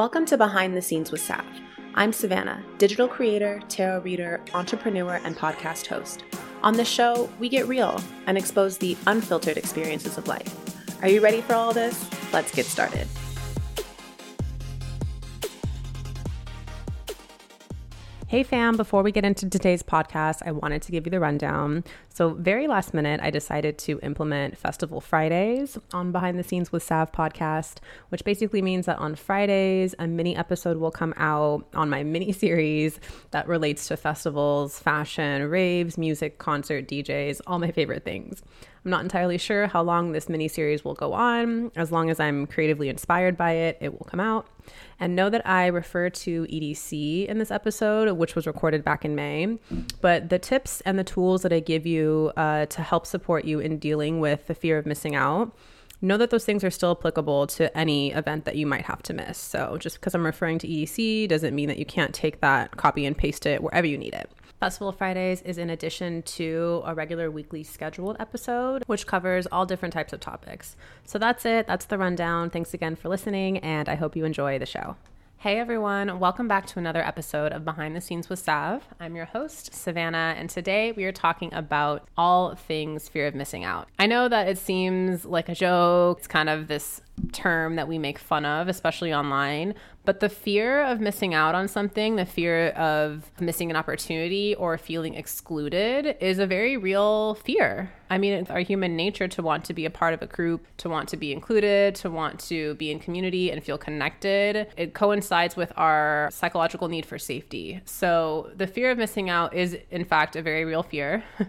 Welcome to Behind the Scenes with Sav. I'm Savannah, digital creator, tarot reader, entrepreneur, and podcast host. On this show, we get real and expose the unfiltered experiences of life. Are you ready for all this? Let's get started. Hey fam, before we get into today's podcast, I wanted to give you the rundown. So, very last minute, I decided to implement Festival Fridays on Behind the Scenes with Sav podcast, which basically means that on Fridays, a mini episode will come out on my mini series that relates to festivals, fashion, raves, music, concert, DJs, all my favorite things. I'm not entirely sure how long this mini series will go on. As long as I'm creatively inspired by it, it will come out. And know that I refer to EDC in this episode, which was recorded back in May. But the tips and the tools that I give you uh, to help support you in dealing with the fear of missing out know that those things are still applicable to any event that you might have to miss. So just because I'm referring to EDC doesn't mean that you can't take that, copy and paste it wherever you need it. Festival Fridays is in addition to a regular weekly scheduled episode, which covers all different types of topics. So that's it. That's the rundown. Thanks again for listening, and I hope you enjoy the show. Hey everyone, welcome back to another episode of Behind the Scenes with Sav. I'm your host, Savannah, and today we are talking about all things fear of missing out. I know that it seems like a joke, it's kind of this term that we make fun of, especially online. But the fear of missing out on something, the fear of missing an opportunity or feeling excluded is a very real fear. I mean, it's our human nature to want to be a part of a group, to want to be included, to want to be in community and feel connected. It coincides with our psychological need for safety. So the fear of missing out is, in fact, a very real fear.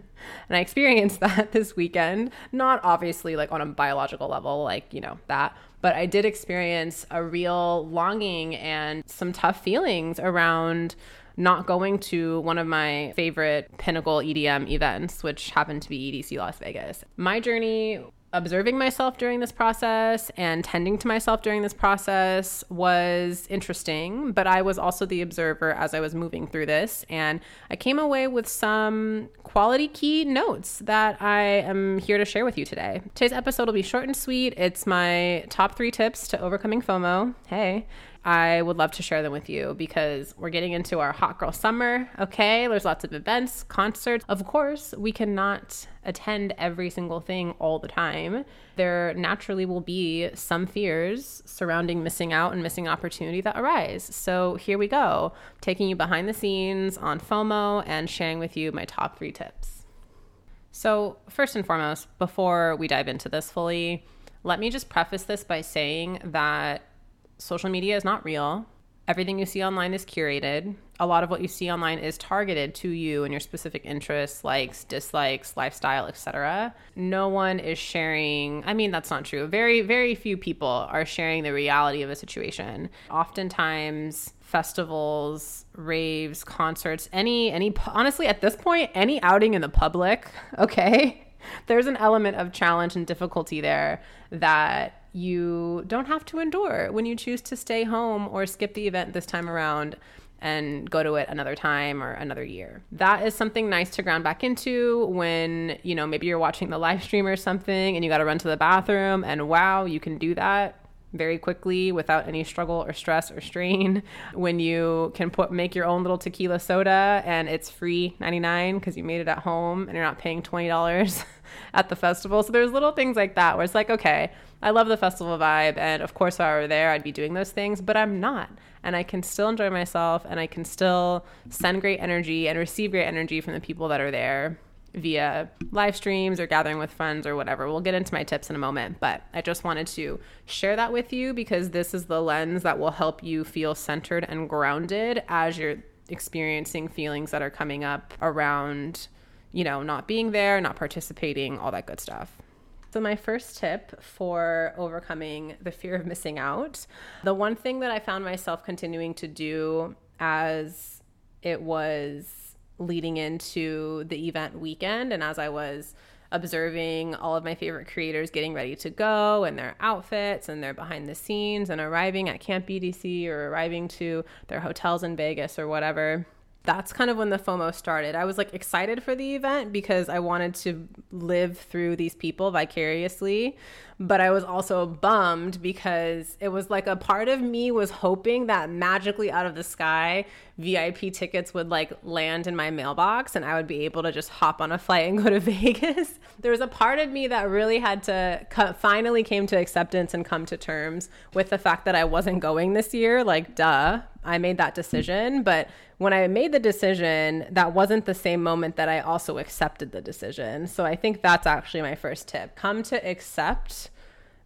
And I experienced that this weekend, not obviously like on a biological level, like, you know, that, but I did experience a real longing and some tough feelings around not going to one of my favorite pinnacle EDM events, which happened to be EDC Las Vegas. My journey observing myself during this process and tending to myself during this process was interesting, but I was also the observer as I was moving through this. And I came away with some quality key notes that I am here to share with you today. Today's episode will be short and sweet. It's my top three tips to overcoming FOMO. Hey. I would love to share them with you because we're getting into our hot girl summer. Okay, there's lots of events, concerts. Of course, we cannot attend every single thing all the time. There naturally will be some fears surrounding missing out and missing opportunity that arise. So here we go, taking you behind the scenes on FOMO and sharing with you my top three tips. So, first and foremost, before we dive into this fully, let me just preface this by saying that social media is not real. Everything you see online is curated. A lot of what you see online is targeted to you and your specific interests, likes, dislikes, lifestyle, etc. No one is sharing, I mean that's not true. Very very few people are sharing the reality of a situation. Oftentimes festivals, raves, concerts, any any honestly at this point any outing in the public, okay? There's an element of challenge and difficulty there that you don't have to endure when you choose to stay home or skip the event this time around and go to it another time or another year. That is something nice to ground back into when, you know, maybe you're watching the live stream or something and you got to run to the bathroom and wow, you can do that very quickly without any struggle or stress or strain when you can put make your own little tequila soda and it's free 99 because you made it at home and you're not paying $20 at the festival so there's little things like that where it's like okay I love the festival vibe. And of course, if I were there, I'd be doing those things, but I'm not. And I can still enjoy myself and I can still send great energy and receive great energy from the people that are there via live streams or gathering with friends or whatever. We'll get into my tips in a moment, but I just wanted to share that with you because this is the lens that will help you feel centered and grounded as you're experiencing feelings that are coming up around, you know, not being there, not participating, all that good stuff. So, my first tip for overcoming the fear of missing out, the one thing that I found myself continuing to do as it was leading into the event weekend and as I was observing all of my favorite creators getting ready to go and their outfits and their behind the scenes and arriving at Camp EDC or arriving to their hotels in Vegas or whatever that's kind of when the FOMO started. I was like excited for the event because I wanted to live through these people vicariously, but I was also bummed because it was like a part of me was hoping that magically out of the sky VIP tickets would like land in my mailbox and I would be able to just hop on a flight and go to Vegas. there was a part of me that really had to finally came to acceptance and come to terms with the fact that I wasn't going this year, like duh, I made that decision. But when I made the decision, that wasn't the same moment that I also accepted the decision. So I think that's actually my first tip. Come to accept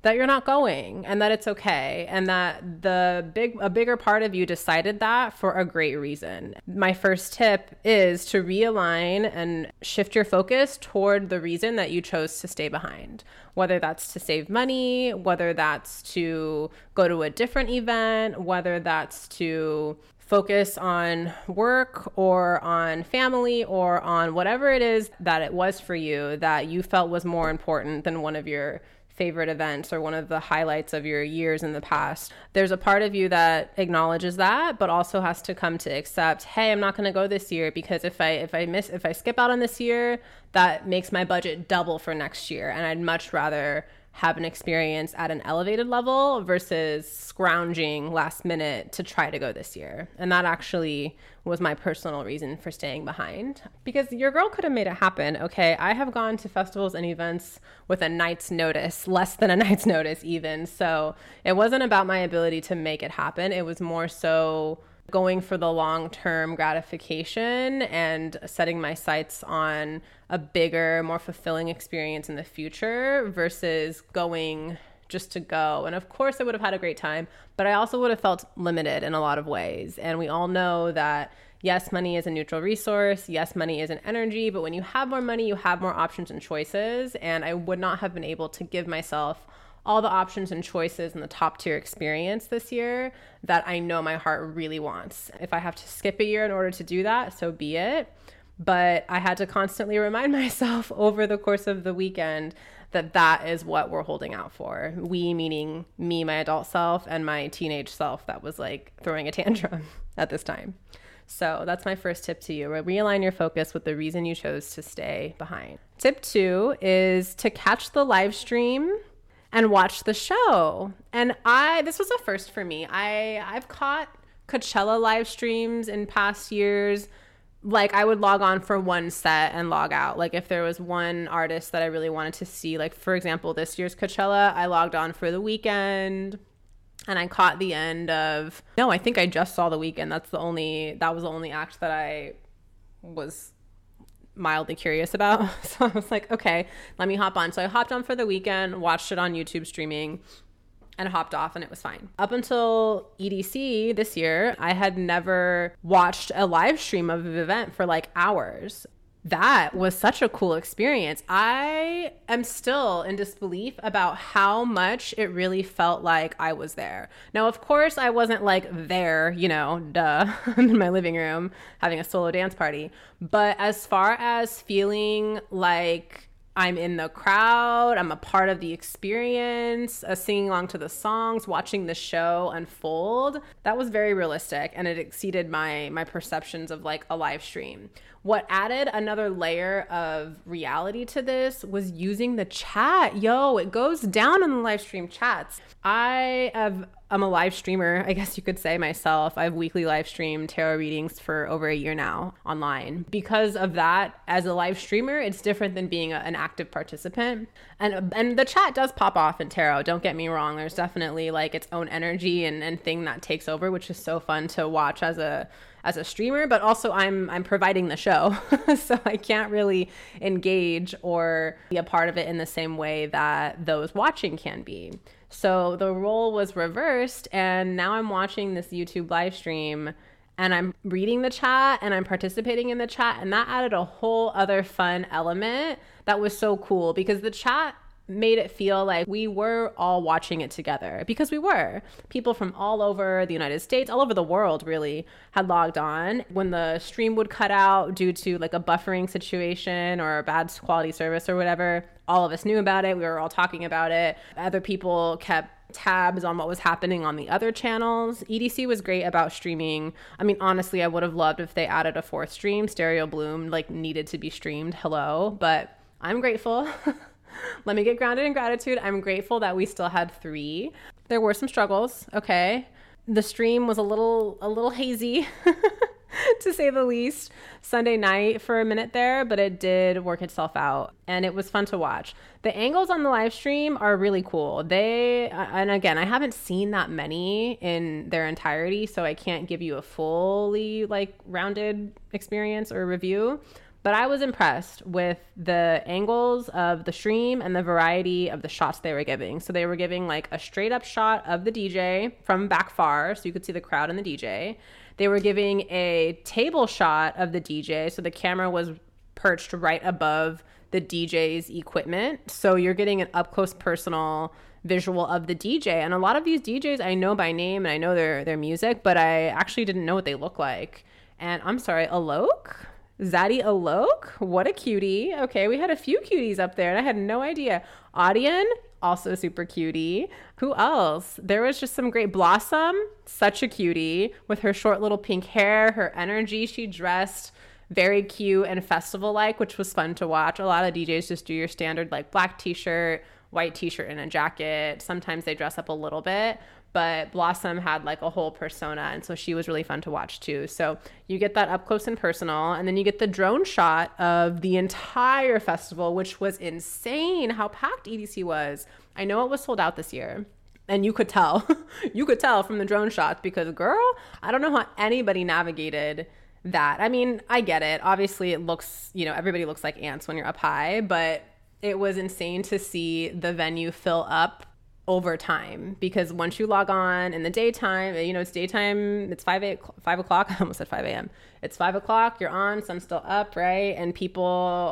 that you're not going and that it's okay and that the big a bigger part of you decided that for a great reason. My first tip is to realign and shift your focus toward the reason that you chose to stay behind. Whether that's to save money, whether that's to go to a different event, whether that's to focus on work or on family or on whatever it is that it was for you that you felt was more important than one of your favorite events or one of the highlights of your years in the past. There's a part of you that acknowledges that but also has to come to accept, "Hey, I'm not going to go this year because if I if I miss if I skip out on this year, that makes my budget double for next year and I'd much rather have an experience at an elevated level versus scrounging last minute to try to go this year. And that actually was my personal reason for staying behind because your girl could have made it happen. Okay, I have gone to festivals and events with a night's notice, less than a night's notice, even. So it wasn't about my ability to make it happen, it was more so going for the long term gratification and setting my sights on a bigger, more fulfilling experience in the future versus going just to go. And of course, I would have had a great time, but I also would have felt limited in a lot of ways. And we all know that yes, money is a neutral resource. Yes, money is an energy, but when you have more money, you have more options and choices. And I would not have been able to give myself all the options and choices and the top tier experience this year that I know my heart really wants. If I have to skip a year in order to do that, so be it. But I had to constantly remind myself over the course of the weekend that that is what we're holding out for. We, meaning me, my adult self, and my teenage self that was like throwing a tantrum at this time. So that's my first tip to you. Realign your focus with the reason you chose to stay behind. Tip two is to catch the live stream and watch the show. And I this was a first for me. I I've caught Coachella live streams in past years. Like I would log on for one set and log out. Like if there was one artist that I really wanted to see, like for example, this year's Coachella, I logged on for the Weeknd and I caught the end of No, I think I just saw the Weeknd. That's the only that was the only act that I was mildly curious about. So I was like, okay, let me hop on. So I hopped on for the Weeknd, watched it on YouTube streaming, and hopped off, and it was fine. Up until EDC this year, I had never watched a live stream of an event for like hours that was such a cool experience. I am still in disbelief about how much it really felt like I was there. Now, of course, I wasn't like there, you know, duh, in my living room having a solo dance party. But as far as feeling like I'm in the crowd, I'm a part of the experience, uh, singing along to the songs, watching the show unfold, that was very realistic and it exceeded my my perceptions of like a live stream what added another layer of reality to this was using the chat. Yo, it goes down in the live stream chats. I have I'm a live streamer, I guess you could say myself. I've weekly live streamed tarot readings for over a year now online. Because of that, as a live streamer, it's different than being a, an active participant. And and the chat does pop off in tarot. Don't get me wrong. There's definitely like its own energy and, and thing that takes over, which is so fun to watch as a as a streamer, but also I'm I'm providing the show. so I can't really engage or be a part of it in the same way that those watching can be. So the role was reversed and now I'm watching this YouTube live stream and I'm reading the chat and I'm participating in the chat and that added a whole other fun element that was so cool because the chat made it feel like we were all watching it together because we were. People from all over the United States, all over the world really had logged on. When the stream would cut out due to like a buffering situation or a bad quality service or whatever, all of us knew about it. We were all talking about it. Other people kept tabs on what was happening on the other channels. EDC was great about streaming. I mean, honestly, I would have loved if they added a fourth stream. Stereo Bloom like needed to be streamed. Hello, but I'm grateful. Let me get grounded in gratitude. I'm grateful that we still had 3. There were some struggles, okay? The stream was a little a little hazy. to say the least, Sunday night for a minute there, but it did work itself out and it was fun to watch. The angles on the live stream are really cool. They, and again, I haven't seen that many in their entirety, so I can't give you a fully like rounded experience or review. But I was impressed with the angles of the stream and the variety of the shots they were giving. So they were giving like a straight up shot of the DJ from back far, so you could see the crowd and the DJ they were giving a table shot of the DJ. So the camera was perched right above the DJ's equipment. So you're getting an up close personal visual of the DJ. And a lot of these DJs I know by name and I know their their music, but I actually didn't know what they look like. And I'm sorry, Alok? Zaddy Alok? What a cutie. Okay, we had a few cuties up there and I had no idea. Audien, also super cutie. Who else? There was just some great Blossom, such a cutie with her short little pink hair, her energy. She dressed very cute and festival like, which was fun to watch. A lot of DJs just do your standard like black t shirt, white t shirt, and a jacket. Sometimes they dress up a little bit, but Blossom had like a whole persona. And so she was really fun to watch too. So you get that up close and personal. And then you get the drone shot of the entire festival, which was insane how packed EDC was. I know it was sold out this year. And you could tell, you could tell from the drone shots because, girl, I don't know how anybody navigated that. I mean, I get it. Obviously, it looks, you know, everybody looks like ants when you're up high, but it was insane to see the venue fill up over time because once you log on in the daytime, you know, it's daytime, it's 5, 8, 5 o'clock. I almost said 5 a.m. It's 5 o'clock, you're on, sun's still up, right? And people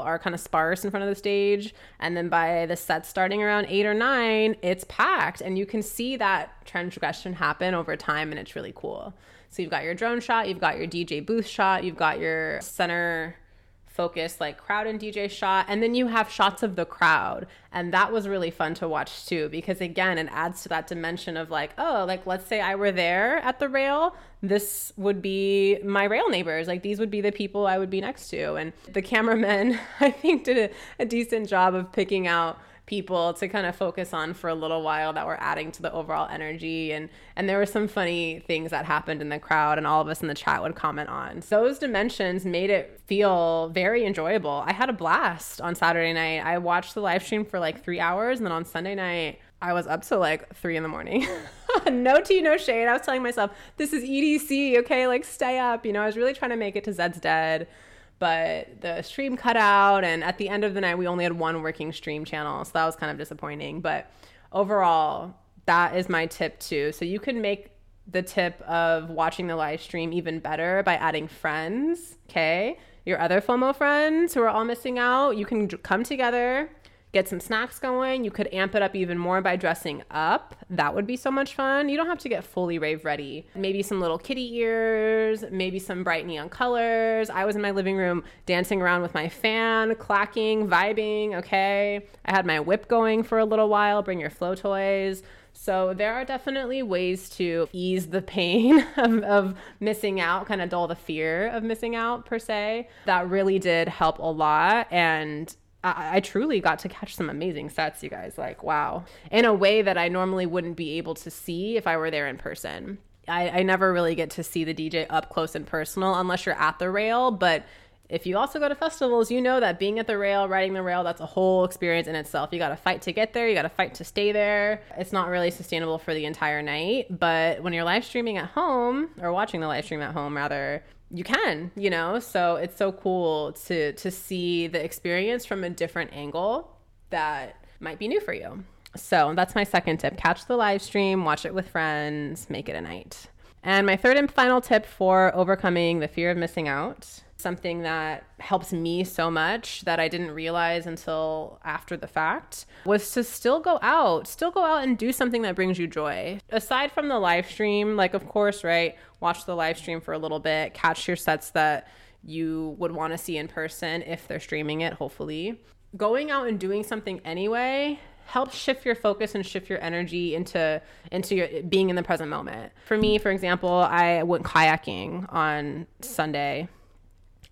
are kind of sparse in front of the stage. And then by the set starting around 8 or 9, it's packed. And you can see that transgression happen over time, and it's really cool. So you've got your drone shot, you've got your DJ booth shot, you've got your center focused like crowd and DJ shot and then you have shots of the crowd and that was really fun to watch too because again it adds to that dimension of like oh like let's say I were there at the rail this would be my rail neighbors like these would be the people I would be next to and the cameramen I think did a, a decent job of picking out people to kind of focus on for a little while that were adding to the overall energy and and there were some funny things that happened in the crowd and all of us in the chat would comment on those dimensions made it feel very enjoyable i had a blast on saturday night i watched the live stream for like three hours and then on sunday night I was up till like three in the morning. no tea, no shade. I was telling myself, this is EDC, okay? Like, stay up. You know, I was really trying to make it to Zeds Dead but the stream cut out and at the end of the night we only had one working stream channel so that was kind of disappointing. But overall that is my tip two. So you can make the tip of watching the live stream even better by adding friends okay? Your other fomo friends who are all missing out you can come together get some snacks going. You could amp it up even more by dressing up. That would be so much fun. You don't have to get fully rave ready. Maybe some little kitty ears, maybe some bright neon colors. I was in my living room dancing around with my fan, clacking, vibing, okay? I had my whip going for a little while. Bring your flow toys. So there are definitely ways to ease the pain of, of missing out, kind of dull the fear of missing out per se. That really did help a lot. And I, I, truly got to catch some amazing sets, you guys. Like, wow. In a way that I normally wouldn't be able to see if I were there in person. I, I never really get to see the DJ up close and personal unless you're at the rail. But if you also go to festivals, you know that being at the rail, riding the rail, that's a whole experience in itself. You got to fight to get there, you got to fight to stay there. It's not really sustainable for the entire night. But when you're live streaming at home, or watching the live stream at home, rather, you can you know? So it's so cool to to see the experience from a different angle that might be new for you. So that's my second tip. Catch the live stream watch it with friends make it a night. And my third and final tip for overcoming the fear of missing out something that helps me so much that I didn't realize until after the fact was to still go out, still go out and do something that brings you joy. Aside from the live stream, like, of course, right, watch the live stream for a little bit, catch your sets that you would want to see in person if they're streaming it, hopefully. Going out and doing something anyway helps shift your focus and shift your energy into into your being in the present moment. For me, for example, I went kayaking on Sunday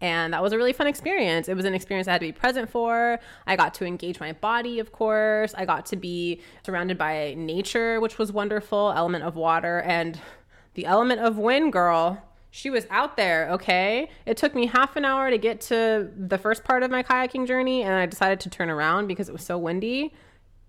and that was a really fun experience. It was an experience I had to be present for. I got to engage my body, of course. I got to be surrounded by nature, which was wonderful, element of water and the element of wind, girl. She was out there, okay? It took me half an hour to get to the first part of my kayaking journey, and I decided to turn around because it was so windy.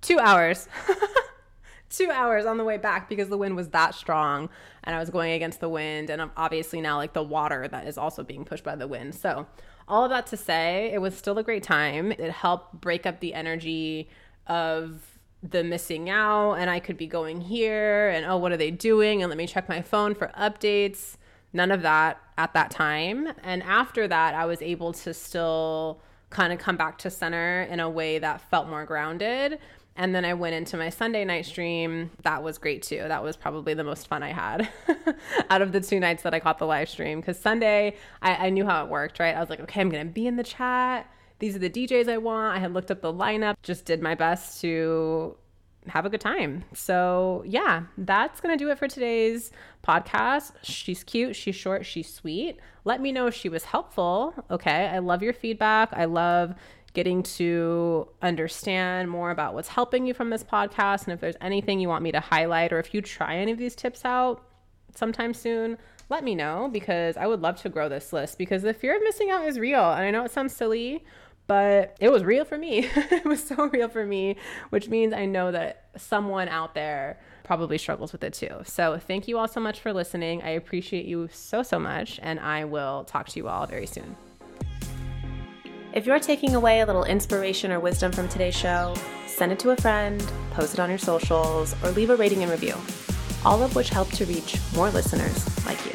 Two hours. two hours on the way back because the wind was that strong and I was going against the wind and obviously now like the water that is also being pushed by the wind. So, all of that to say, it was still a great time. It helped break up the energy of the missing out and I could be going here and oh what are they doing and let me check my phone for updates. None of that at that time. And after that, I was able to still kind of come back to center in a way that felt more grounded and then I went into my Sunday night stream. That was great too. That was probably the most fun I had out of the two nights that I caught the live stream. Because Sunday, I, I knew how it worked, right? I was like, okay, I'm going to be in the chat. These are the DJs I want. I had looked up the lineup, just did my best to have a good time. So, yeah, that's going to do it for today's podcast. She's cute, she's short, she's sweet. Let me know if she was helpful. Okay. I love your feedback. I love getting to understand more about what's helping you from this podcast. And if there's anything you want me to highlight, or if you try any of these tips out sometime soon, let me know because I would love to grow this list because the fear of missing out is real. And I know it sounds silly, but it was real for me. it was so real for me, which means I know that someone out there probably struggles with it too. So thank you all so much for listening. I appreciate you so, so much. And I will talk to you all very soon. If you're taking away a little inspiration or wisdom from today's show, send it to a friend, post it on your socials, or leave a rating and review, all of which help to reach more listeners like you.